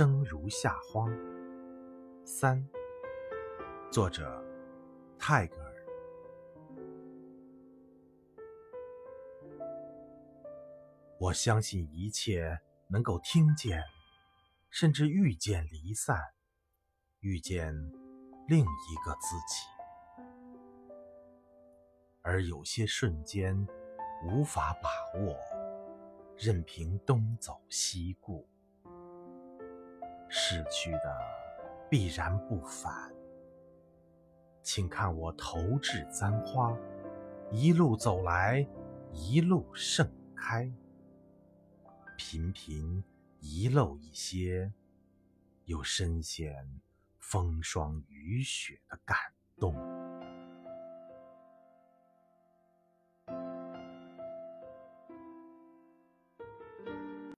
生如夏荒。三，作者泰戈尔。我相信一切能够听见，甚至遇见离散，遇见另一个自己。而有些瞬间无法把握，任凭东走西顾，逝去的必然不返。请看我投掷簪花，一路走来，一路盛开，频频遗漏一些，又深陷风霜雨雪的感动。